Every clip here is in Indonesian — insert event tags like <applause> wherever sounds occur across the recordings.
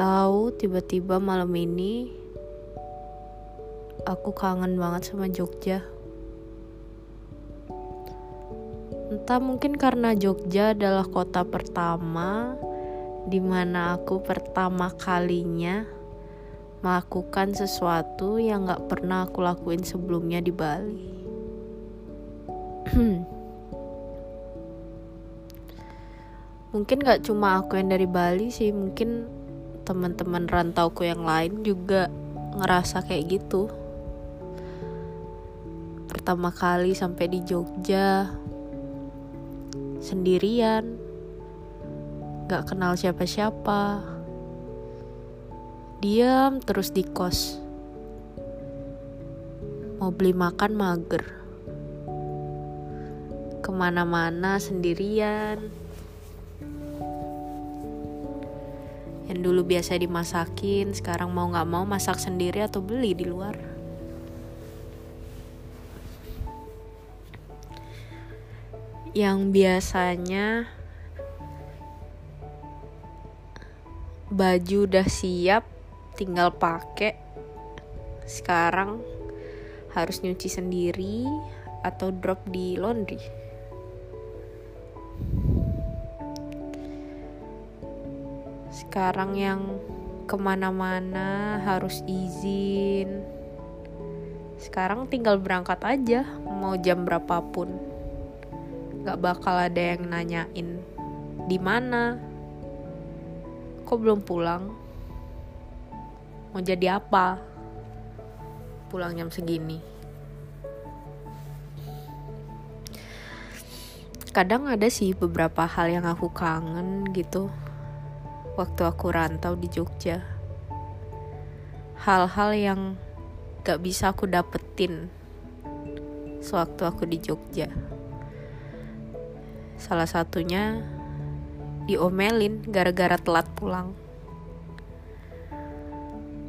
tahu tiba-tiba malam ini aku kangen banget sama Jogja. Entah mungkin karena Jogja adalah kota pertama di mana aku pertama kalinya melakukan sesuatu yang gak pernah aku lakuin sebelumnya di Bali. <clears throat> mungkin gak cuma aku yang dari Bali sih, mungkin teman-teman rantauku yang lain juga ngerasa kayak gitu. Pertama kali sampai di Jogja, sendirian, gak kenal siapa-siapa, diam terus di kos, mau beli makan mager, ke mana-mana sendirian, yang dulu biasa dimasakin, sekarang mau gak mau masak sendiri atau beli di luar. yang biasanya baju udah siap tinggal pakai sekarang harus nyuci sendiri atau drop di laundry sekarang yang ke mana-mana harus izin. Sekarang tinggal berangkat aja mau jam berapapun. Gak bakal ada yang nanyain di mana? Kok belum pulang? Mau jadi apa? Pulang jam segini. Kadang ada sih beberapa hal yang aku kangen gitu waktu aku rantau di Jogja hal-hal yang gak bisa aku dapetin sewaktu aku di Jogja Salah satunya diomelin gara-gara telat pulang.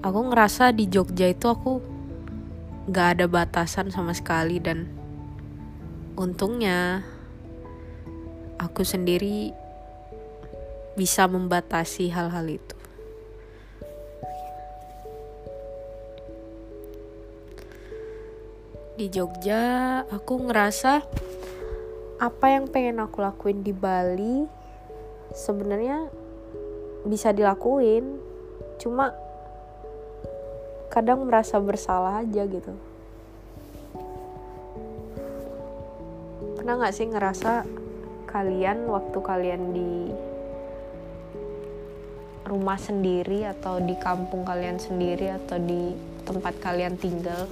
Aku ngerasa di Jogja itu aku gak ada batasan sama sekali dan untungnya aku sendiri bisa membatasi hal-hal itu. Di Jogja aku ngerasa apa yang pengen aku lakuin di Bali sebenarnya bisa dilakuin cuma kadang merasa bersalah aja gitu pernah nggak sih ngerasa kalian waktu kalian di rumah sendiri atau di kampung kalian sendiri atau di tempat kalian tinggal?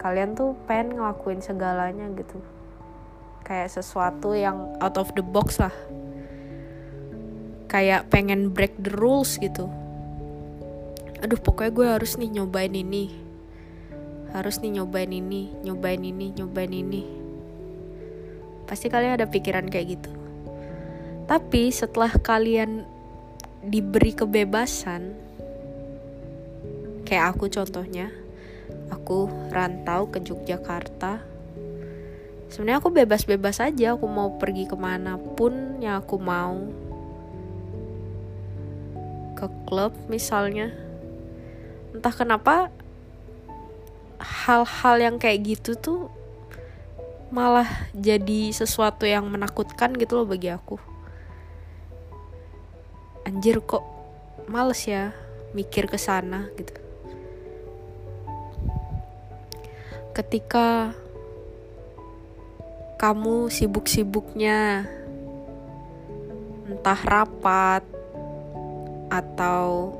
Kalian tuh pengen ngelakuin segalanya gitu. Kayak sesuatu yang out of the box lah. Kayak pengen break the rules gitu. Aduh pokoknya gue harus nih nyobain ini. Harus nih nyobain ini nyobain ini nyobain ini. Pasti kalian ada pikiran kayak gitu. Tapi setelah kalian diberi kebebasan. Kayak aku contohnya aku rantau ke Yogyakarta. Sebenarnya aku bebas-bebas aja aku mau pergi ke mana pun yang aku mau. Ke klub misalnya. Entah kenapa hal-hal yang kayak gitu tuh malah jadi sesuatu yang menakutkan gitu loh bagi aku anjir kok males ya mikir ke sana gitu. Ketika kamu sibuk-sibuknya entah rapat atau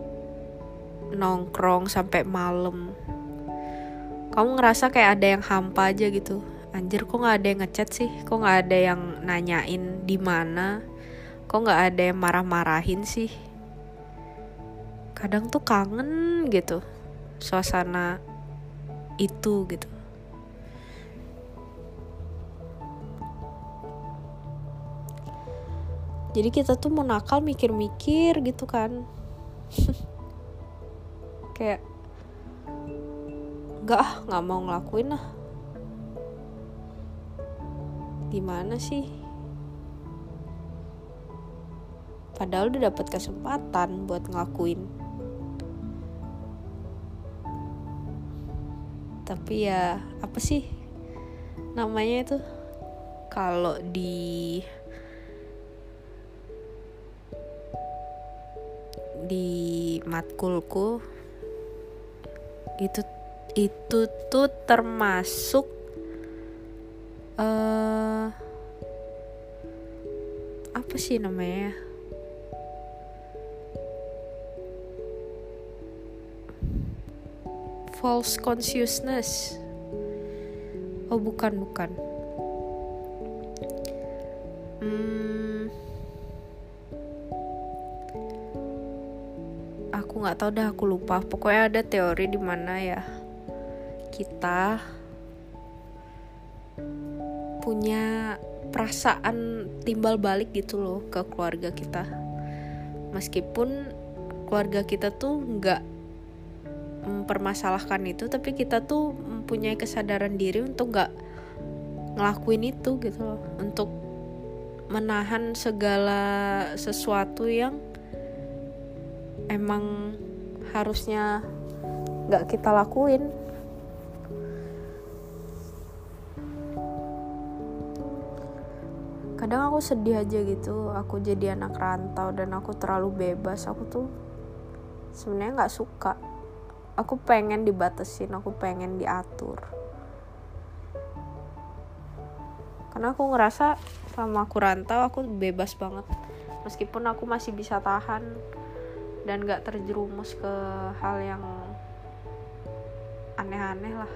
nongkrong sampai malam kamu ngerasa kayak ada yang hampa aja gitu. Anjir kok nggak ada yang ngechat sih? Kok nggak ada yang nanyain di mana kok nggak ada yang marah-marahin sih? Kadang tuh kangen gitu suasana itu gitu. Jadi kita tuh mau nakal mikir-mikir gitu kan. <laughs> Kayak nggak ah nggak mau ngelakuin lah gimana sih padahal udah dapat kesempatan buat ngelakuin. Tapi ya apa sih namanya itu? Kalau di di matkulku itu itu tuh termasuk uh, apa sih namanya false consciousness. Oh bukan bukan. Hmm, aku nggak tahu dah aku lupa. Pokoknya ada teori di mana ya kita punya perasaan timbal balik gitu loh ke keluarga kita. Meskipun keluarga kita tuh nggak mempermasalahkan itu tapi kita tuh mempunyai kesadaran diri untuk nggak ngelakuin itu gitu loh. Untuk menahan segala sesuatu yang emang harusnya nggak kita lakuin. Kadang aku sedih aja gitu aku jadi anak rantau dan aku terlalu bebas aku tuh sebenarnya nggak suka aku pengen dibatasin aku pengen diatur. Karena aku ngerasa sama aku rantau aku bebas banget. Meskipun aku masih bisa tahan dan gak terjerumus ke hal yang aneh-aneh lah.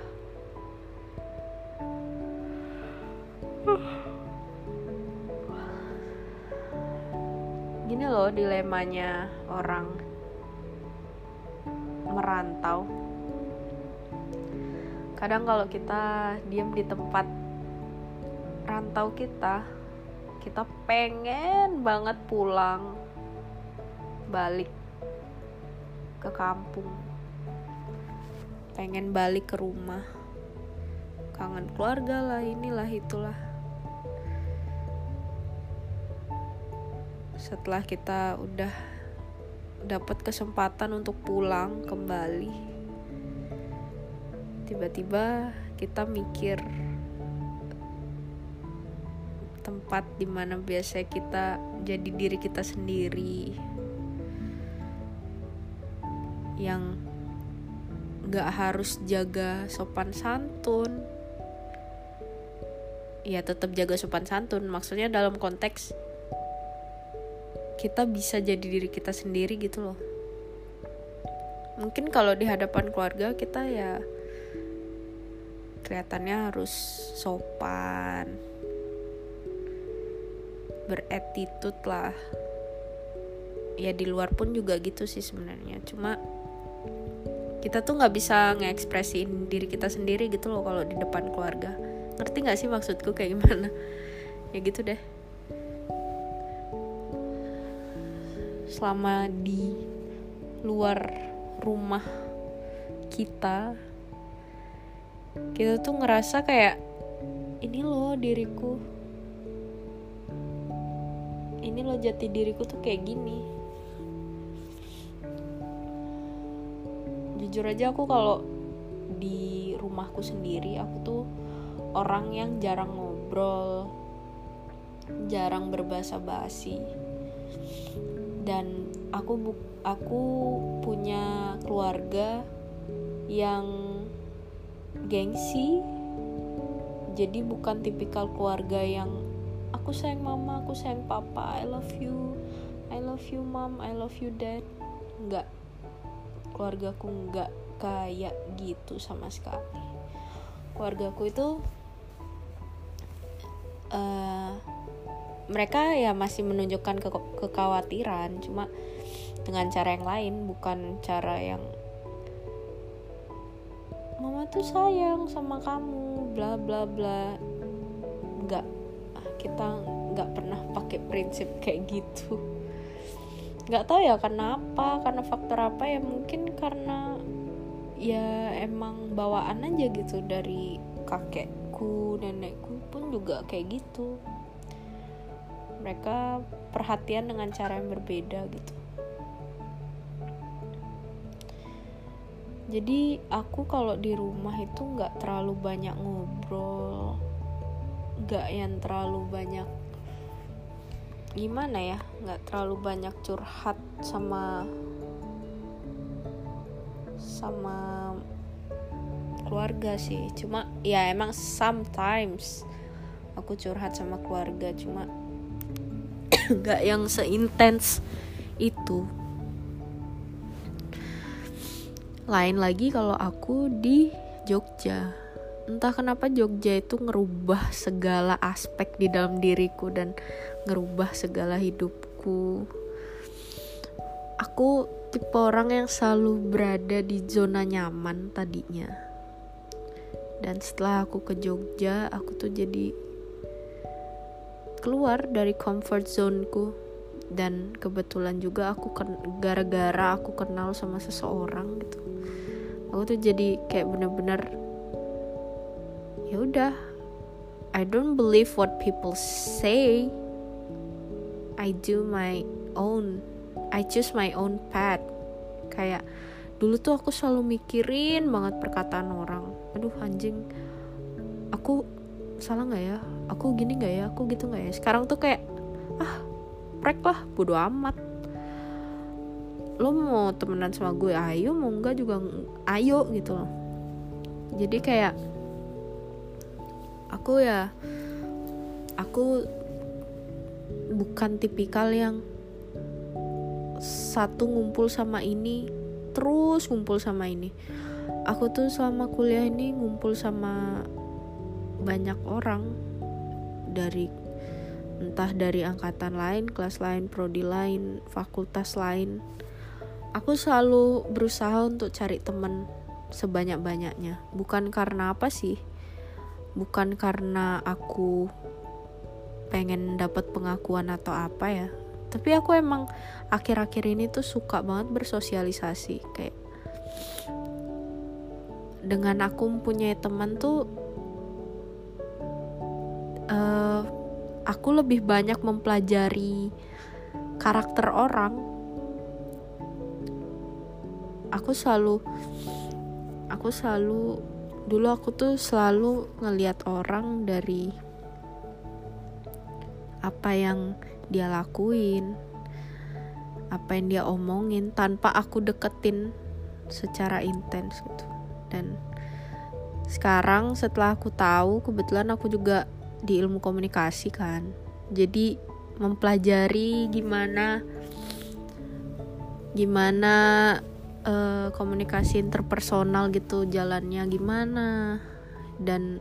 Gini loh dilemanya orang merantau. Kadang kalau kita diem di tempat rantau kita kita pengen banget pulang balik ke kampung. Pengen balik ke rumah. Kangen keluarga lah inilah itulah. Setelah kita udah dapat kesempatan untuk pulang kembali. Tiba-tiba kita mikir tempat di mana biasa kita jadi diri kita sendiri. Yang gak harus jaga sopan santun. Ya tetap jaga sopan santun. Maksudnya dalam konteks kita bisa jadi diri kita sendiri gitu loh. Mungkin kalau di hadapan keluarga kita ya kelihatannya harus sopan beretitude lah. Ya di luar pun juga gitu sih sebenarnya. Cuma kita tuh nggak bisa ngekspresiin diri kita sendiri gitu loh kalau di depan keluarga. Ngerti nggak sih maksudku kayak gimana? <laughs> Ya gitu deh selama di luar rumah kita kita tuh ngerasa kayak ini loh diriku. Ini loh jati diriku tuh kayak gini. Jujur aja aku kalau di rumahku sendiri aku tuh orang yang jarang ngobrol jarang berbahasa basi dan aku bu aku punya keluarga yang gengsi. Jadi bukan tipikal keluarga yang aku sayang mama aku sayang papa I love you I love you mom I love you dad. Nggak. Keluargaku nggak kayak gitu sama sekali. Keluargaku itu uh, mereka ya masih menunjukkan ke kekhawatiran cuma dengan cara yang lain bukan cara yang mama tuh sayang sama kamu bla bla bla. Nggak kita nggak pernah pakai prinsip kayak gitu. Nggak tahu ya karena apa karena faktor apa ya mungkin karena ya emang bawaan aja gitu dari kakekku nenekku pun juga kayak gitu mereka perhatian dengan cara yang berbeda gitu. Jadi aku kalau di rumah itu nggak terlalu banyak ngobrol nggak yang terlalu banyak gimana ya nggak terlalu banyak curhat sama sama keluarga sih. Cuma ya emang sometimes aku curhat sama keluarga cuma <laughs> nggak yang seintens itu. Lain lagi kalau aku di Jogja. Entah kenapa Jogja itu ngerubah segala aspek di dalam diriku dan ngerubah segala hidupku. Aku tipe orang yang selalu berada di zona nyaman tadinya. Dan setelah aku ke Jogja aku tuh jadi keluar dari comfort zoneku. Dan kebetulan juga aku gara-gara aku kenal sama seseorang gitu. Aku tuh jadi kayak bener-bener ya udah I don't believe what people say. I do my own I choose my own path. Kayak dulu tuh aku selalu mikirin banget perkataan orang. Aduh anjing aku salah nggak ya? Aku gini nggak ya? Aku gitu nggak ya? Sekarang tuh kayak ah prek lah bodo amat. Lo mau temenan sama gue ayo. Mau enggak juga ayo gitu loh. Jadi kayak aku ya aku bukan tipikal yang satu ngumpul sama ini terus ngumpul sama ini. Aku tuh selama kuliah ini ngumpul sama banyak orang. Dari entah dari angkatan lain, kelas lain, prodi lain, fakultas lain. Aku selalu berusaha untuk cari teman sebanyak-banyaknya. Bukan karena apa sih? Bukan karena aku pengen dapat pengakuan atau apa ya. Tapi aku emang akhir-akhir ini tuh suka banget bersosialisasi. Kayak dengan aku mempunyai teman tuh uh, aku lebih banyak mempelajari karakter orang. Aku selalu aku selalu dulu aku tuh selalu ngelihat orang dari apa yang dia lakuin apa yang dia omongin tanpa aku deketin secara intens gitu. Dan sekarang setelah aku tahu kebetulan aku juga di ilmu komunikasi kan. Jadi mempelajari gimana gimana uh, komunikasi interpersonal gitu jalannya gimana. Dan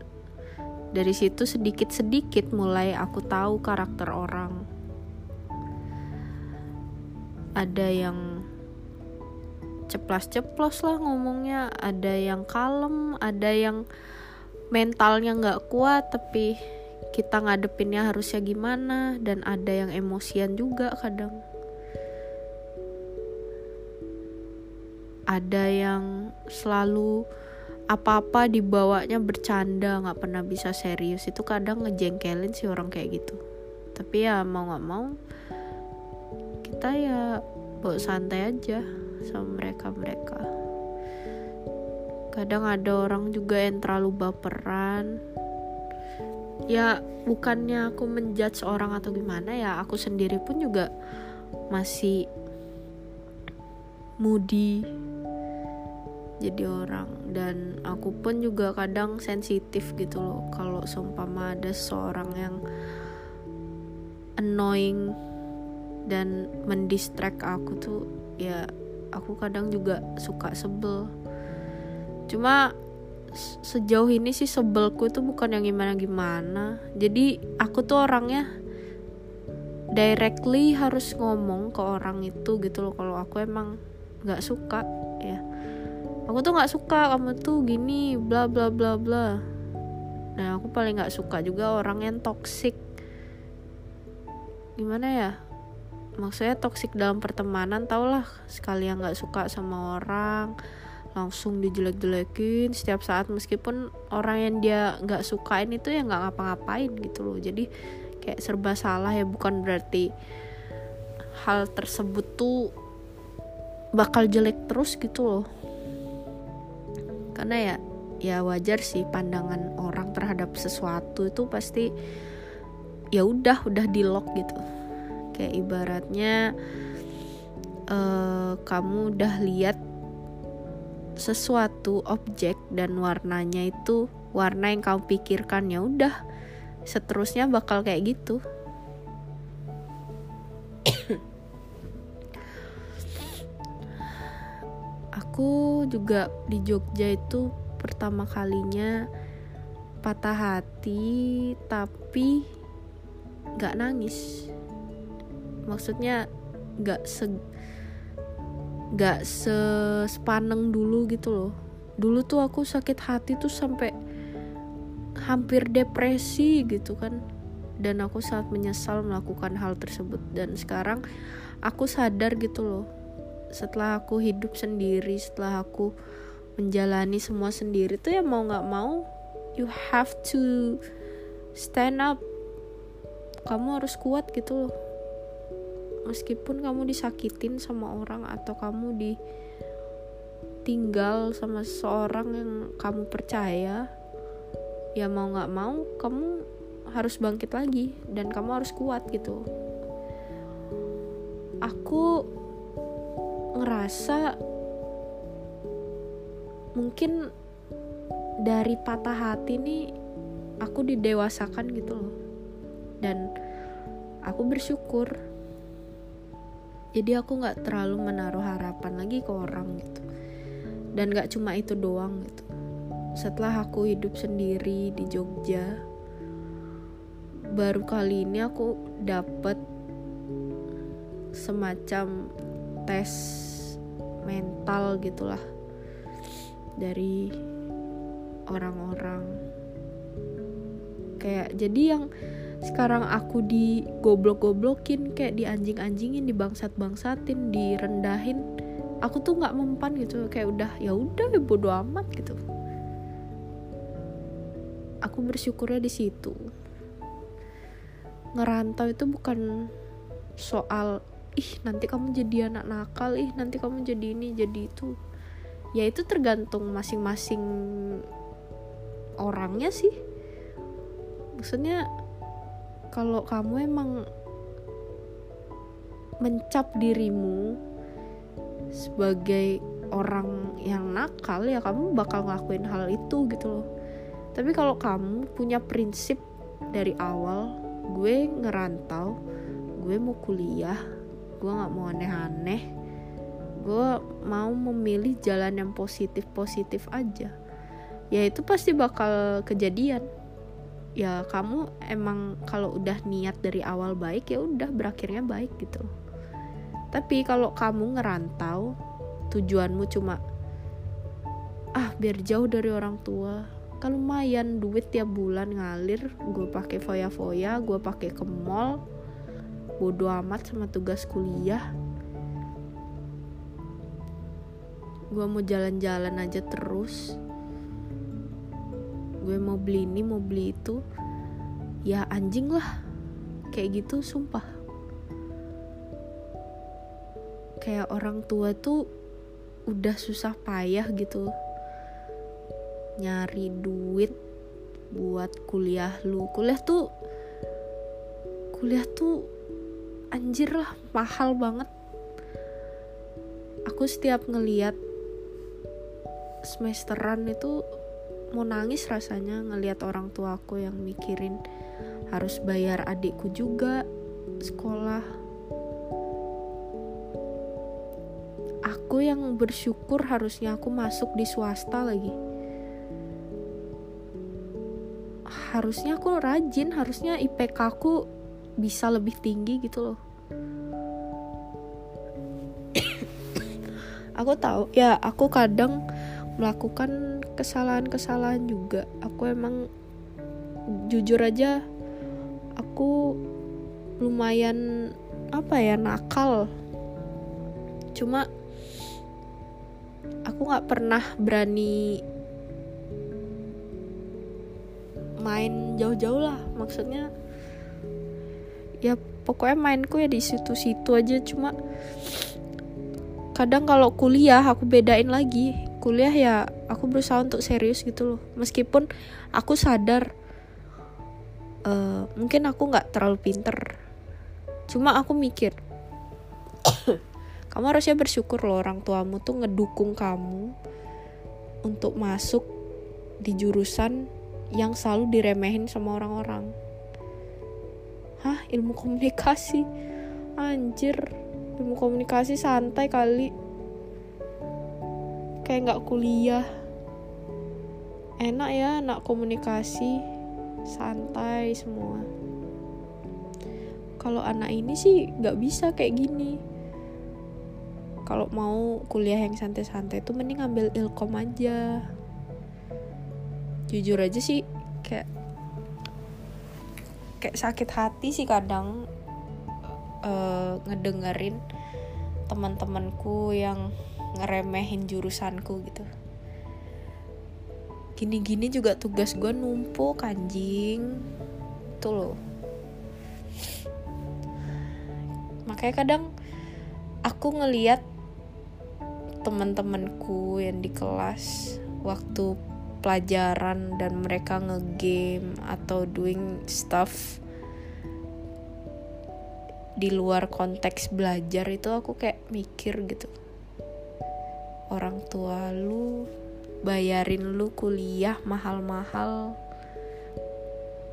dari situ sedikit-sedikit mulai aku tahu karakter orang. Ada yang ceplas-ceplos lah ngomongnya ada yang kalem ada yang mentalnya nggak kuat tapi kita ngadepinnya harusnya gimana dan ada yang emosian juga kadang. Ada yang selalu apa-apa dibawanya bercanda nggak pernah bisa serius. Itu kadang ngejengkelin sih orang kayak gitu. Tapi ya mau nggak mau kita ya bawa santai aja sama mereka mereka kadang ada orang juga yang terlalu baperan ya bukannya aku menjudge orang atau gimana ya aku sendiri pun juga masih moody jadi orang. Dan aku pun juga kadang sensitif gitu loh kalau seumpama ada seorang yang annoying dan mendistract aku tuh ya aku kadang juga suka sebel. Cuma sejauh ini sih sebelku tuh bukan yang gimana gimana jadi aku tuh orangnya directly harus ngomong ke orang itu gitu loh. Kalau aku emang nggak suka ya. Aku tuh nggak suka kamu tuh gini bla bla bla bla. Nah aku paling nggak suka juga orang yang toxic. Gimana ya? Maksudnya toxic dalam pertemanan tau lah sekali yang nggak suka sama orang langsung dijelek-jelekin setiap saat meskipun orang yang dia nggak sukain itu ya nggak ngapa-ngapain gitu loh. Jadi kayak serba salah ya bukan berarti hal tersebut tuh bakal jelek terus gitu loh. Karena ya ya wajar sih pandangan orang terhadap sesuatu itu pasti ya udah udah di lock gitu. Kayak ibaratnya uh, kamu udah lihat sesuatu objek dan warnanya itu warna yang kamu pikirkan ya udah seterusnya bakal kayak gitu. Aku juga di Jogja itu pertama kalinya patah hati tapi nggak nangis. Maksudnya nggak se nggak sepaneng dulu gitu loh. Dulu tuh aku sakit hati tuh sampai hampir depresi gitu kan. Dan aku sangat menyesal melakukan hal tersebut. Dan sekarang aku sadar gitu loh. Setelah aku hidup sendiri setelah aku menjalani semua sendiri tuh ya mau nggak mau you have to stand up. Kamu harus kuat gitu loh meskipun kamu disakitin sama orang atau kamu ditinggal sama seseorang yang kamu percaya ya mau nggak mau kamu harus bangkit lagi dan kamu harus kuat gitu. Aku ngerasa mungkin dari patah hati nih aku didewasakan gitu loh. Dan aku bersyukur jadi aku nggak terlalu menaruh harapan lagi ke orang gitu. Dan nggak cuma itu doang gitu. Setelah aku hidup sendiri di Jogja baru kali ini aku dapat semacam tes mental gitulah dari orang-orang. Kayak jadi yang sekarang aku di goblok-goblokin kayak di anjing-anjingin di bangsat-bangsatin direndahin. Aku tuh nggak mempan gitu kayak udah ya udah ya bodo amat gitu. Aku bersyukurnya di situ. Ngerantau itu bukan soal ih nanti kamu jadi anak nakal ih nanti kamu jadi ini jadi itu. Ya itu tergantung masing-masing orangnya sih. Maksudnya kalau kamu emang mencap dirimu sebagai orang yang nakal ya kamu bakal ngelakuin hal itu gitu loh. Tapi kalau kamu punya prinsip dari awal gue ngerantau gue mau kuliah gue nggak mau aneh-aneh gue mau memilih jalan yang positif positif aja ya itu pasti bakal kejadian ya kamu emang kalau udah niat dari awal baik ya udah berakhirnya baik gitu tapi kalau kamu ngerantau tujuanmu cuma ah biar jauh dari orang tua. Kalau lumayan duit tiap bulan ngalir. Gue pakai foya-foya gue pakai ke mall. Bodo amat sama tugas kuliah. Gue mau jalan-jalan aja terus gue mau beli ini mau beli itu ya anjing lah. Kayak gitu sumpah. Kayak orang tua tuh udah susah payah gitu nyari duit buat kuliah lu. Kuliah tuh kuliah tuh anjir lah mahal banget. Aku setiap ngeliat semesteran itu mau nangis rasanya ngelihat orang tua aku yang mikirin harus bayar adikku juga sekolah. Aku yang bersyukur harusnya aku masuk di swasta lagi. Harusnya aku rajin harusnya IPK aku bisa lebih tinggi gitu loh. <coughs> Aku tahu ya aku kadang melakukan kesalahan-kesalahan juga. Aku emang jujur aja aku lumayan apa ya nakal. Cuma aku nggak pernah berani main jauh-jauh lah. Maksudnya ya pokoknya mainku ya di situ-situ aja. Cuma kadang kalau kuliah aku bedain lagi kuliah ya aku berusaha untuk serius gitu loh. Meskipun aku sadar uh, mungkin aku nggak terlalu pinter. Cuma aku mikir <coughs> kamu harusnya bersyukur loh orang tuamu tuh ngedukung kamu untuk masuk di jurusan yang selalu diremehin sama orang-orang. Hah ilmu komunikasi? Anjir ilmu komunikasi santai kali kayak nggak kuliah. Enak ya anak komunikasi santai semua. Kalau anak ini sih nggak bisa kayak gini. Kalau mau kuliah yang santai-santai tuh mending ambil ilkom aja. Jujur aja sih kayak kayak sakit hati sih kadang uh, ngedengerin teman-temanku yang ngeremehin jurusanku gitu. Gini-gini juga tugas gue numpuk anjing. Tuh loh. Makanya kadang aku ngeliat teman-temanku yang di kelas waktu pelajaran dan mereka ngegame atau doing stuff di luar konteks belajar itu aku kayak mikir gitu orang tua lu bayarin lu kuliah mahal-mahal.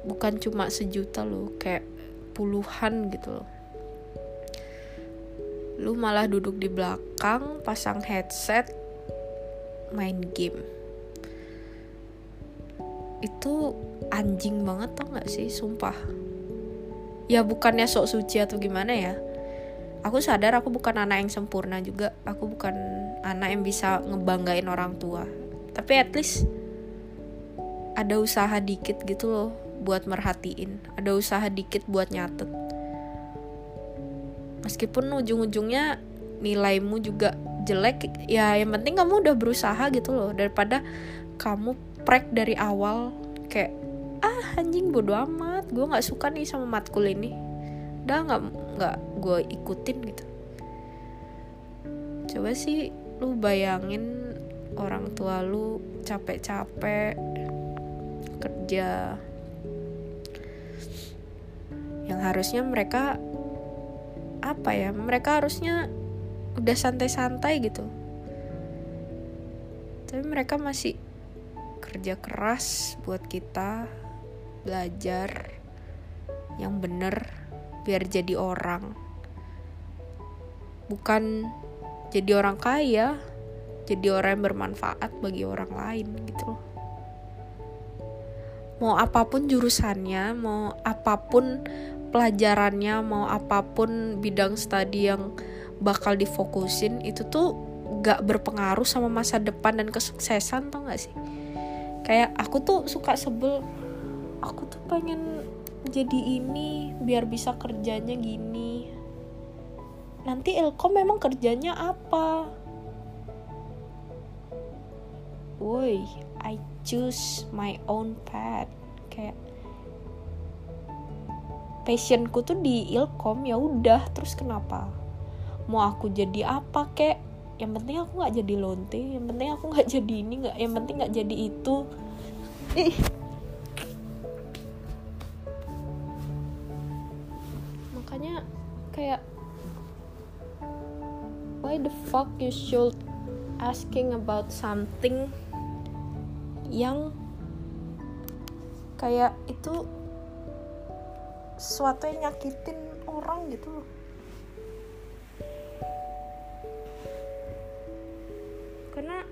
Bukan cuma sejuta lo kayak puluhan gitu loh. Lu malah duduk di belakang pasang headset main game. Itu anjing banget tau gak sih sumpah. Ya bukannya sok suci atau gimana ya aku sadar aku bukan anak yang sempurna juga. Aku bukan anak yang bisa ngebanggain orang tua. Tapi at least ada usaha dikit gitu loh buat merhatiin. Ada usaha dikit buat nyatet. Meskipun ujung-ujungnya nilaimu juga jelek ya yang penting kamu udah berusaha gitu loh. Daripada kamu prek dari awal kayak ah anjing bodo amat. Gue nggak suka nih sama matkul ini. Udah nggak nggak gue ikutin gitu. Coba sih lu bayangin orang tua lu capek-capek kerja yang harusnya mereka apa ya mereka harusnya udah santai-santai gitu. Tapi mereka masih kerja keras buat kita belajar yang bener biar jadi orang. Bukan jadi orang kaya jadi orang yang bermanfaat bagi orang lain gitu loh. Mau apa pun jurusannya mau apa pun pelajarannya mau apa pun bidang studi yang bakal difokusin itu tuh gak berpengaruh sama masa depan dan kesuksesan tau gak sih? Kayak aku tuh suka sebel aku tuh pengen jadi ini biar bisa kerjanya gini. Nanti Ilkom memang kerjanya apa? Woi I choose my own path. Kayak passionku tuh di ilkom ya udah terus kenapa? Mau aku jadi apa kek? Yang penting aku nggak jadi lonte yang penting aku nggak <laughs> jadi ini nggak yang penting nggak jadi itu. Ih kayak why the fuck you should asking about something yang kayak itu sesuatu yang nyakitin orang gitu loh. Karena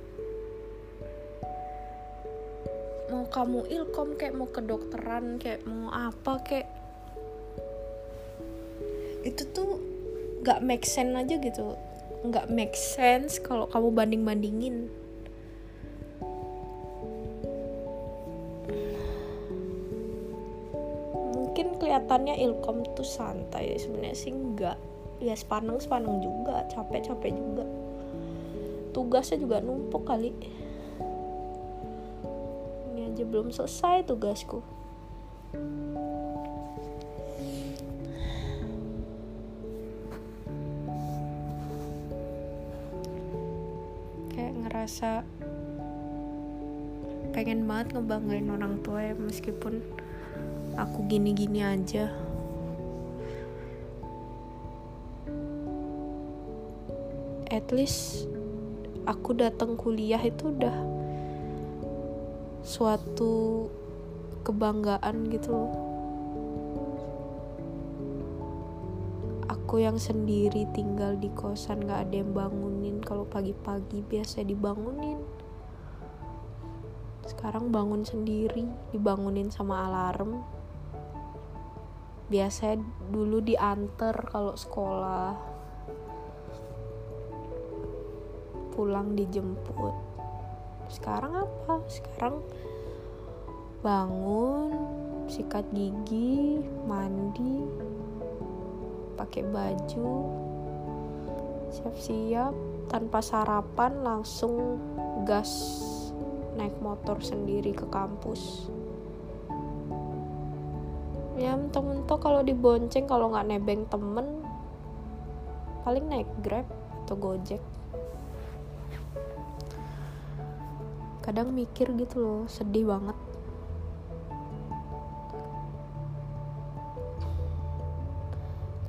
mau kamu ilkom kayak mau kedokteran kayak mau apa kayak gak make sense aja gitu. Nggak make sense kalau kamu banding bandingin kelihatannya ilkom tuh santai sebenarnya sih enggak ya sepaneng sepaneng juga capek capek juga. Tugasnya juga numpuk kali. Ini aja belum selesai tugasku ngerasa pengen banget ngebanggain orang tua ya meskipun aku gini-gini aja. At least aku datang kuliah itu udah suatu kebanggaan gitu aku yang sendiri tinggal di kosan gak ada yang bangunin. Kalau pagi-pagi biasa dibangunin. Sekarang bangun sendiri dibangunin sama alarm. Biasanya dulu diantar kalau sekolah. Pulang dijemput. Sekarang apa? Sekarang bangun sikat gigi mandi pakai baju siap-siap tanpa sarapan langsung gas naik motor sendiri ke kampus. Ya mentok-mentok kalau dibonceng kalau nggak nebeng temen paling naik grab atau gojek. Kadang mikir gitu loh sedih banget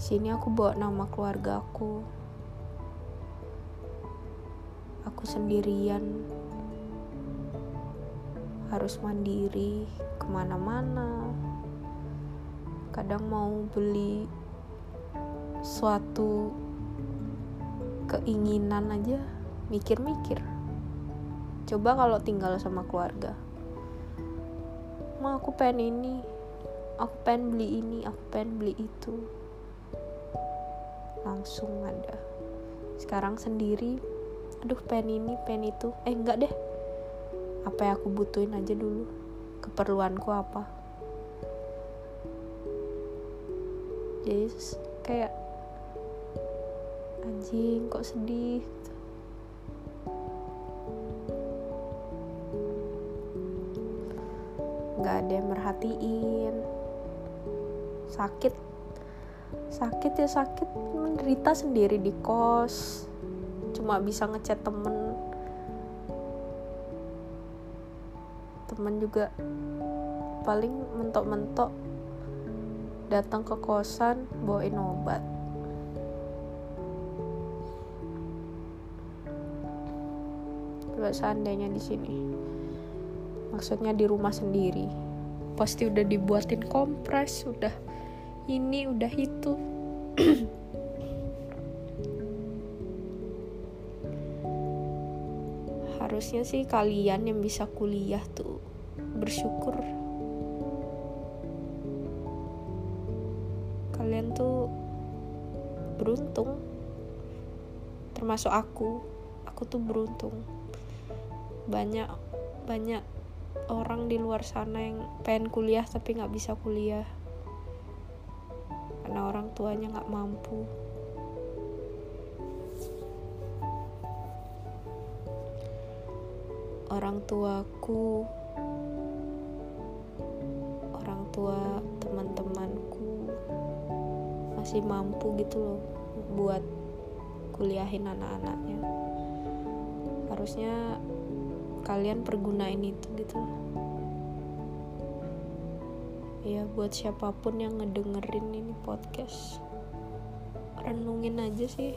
sini aku bawa nama keluarga aku. Aku sendirian. Harus mandiri ke mana-mana. Kadang mau beli suatu keinginan aja mikir-mikir. Coba kalau tinggal sama keluarga. Ma aku pengen ini. Aku pengen beli ini aku pengen beli itu langsung ada. Sekarang sendiri aduh pengen ini pengen itu. Eh enggak deh. Apa yang aku butuhin aja dulu. Keperluanku apa? Jadi kayak anjing kok sedih? Nggak ada yang merhatiin. Sakit sakit ya sakit. Menderita sendiri di kos. Cuma bisa ngechat temen. Temen juga paling mentok-mentok datang ke kosan bawain obat. Coba seandainya di sini. Maksudnya di rumah sendiri. Pasti udah dibuatin kompres udah ini udah itu. Harusnya sih kalian yang bisa kuliah tuh bersyukur. Kalian tuh beruntung. Termasuk aku. Aku tuh beruntung. Banyak banyak orang di luar sana yang pengen kuliah tapi nggak bisa kuliah tuanya nggak mampu. Orang tuaku orang tua teman-temanku masih mampu gitu loh buat kuliahin anak-anaknya. Harusnya kalian pergunain itu gitu ya buat siapa pun yang ngedengerin ini podcast. Renungin aja sih.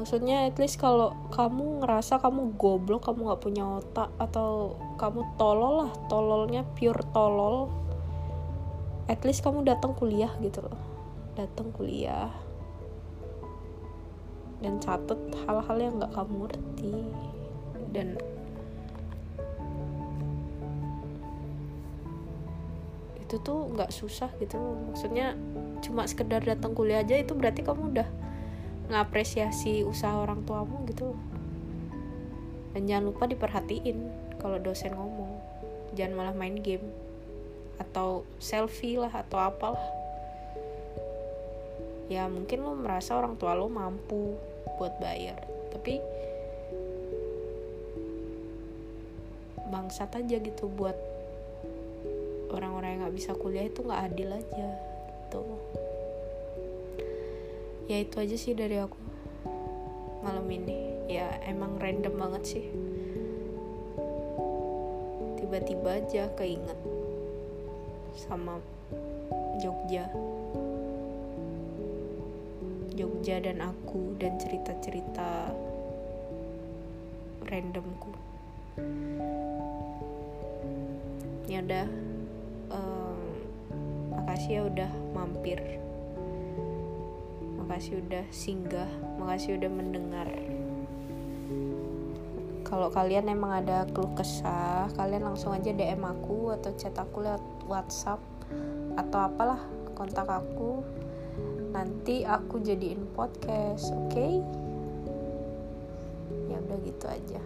Maksudnya at least kalau kamu ngerasa kamu goblok kamu nggak punya otak atau kamu tolol lah tololnya pure tolol at least kamu datang kuliah gitu loh. Datang kuliah dan catet hal-hal yang nggak kamu ngerti. Dan itu tuh nggak susah gitu. Maksudnya cuma sekedar datang kuliah aja itu berarti kamu udah ngapresiasi usaha orang tuamu gitu. Dan jangan lupa diperhatiin kalau dosen ngomong. Jangan malah main game. Atau selfie lah atau apalah. Ya mungkin lo merasa orang tua lo mampu buat bayar. Tapi bangsat aja gitu buat orang-orang yang nggak bisa kuliah itu nggak adil aja gitu. Ya itu aja sih dari aku malam ini. Ya emang random banget sih. Tiba-tiba aja keinget sama Jogja. Jogja dan aku dan cerita-cerita randomku. Ya udah makasih ya udah mampir. Makasih udah singgah. Makasih udah mendengar. Kalau kalian emang ada keluh kesah kalian langsung aja DM aku atau chat aku lewat WhatsApp atau apalah kontak aku. Nanti aku jadiin podcast oke? Okay? ya udah gitu aja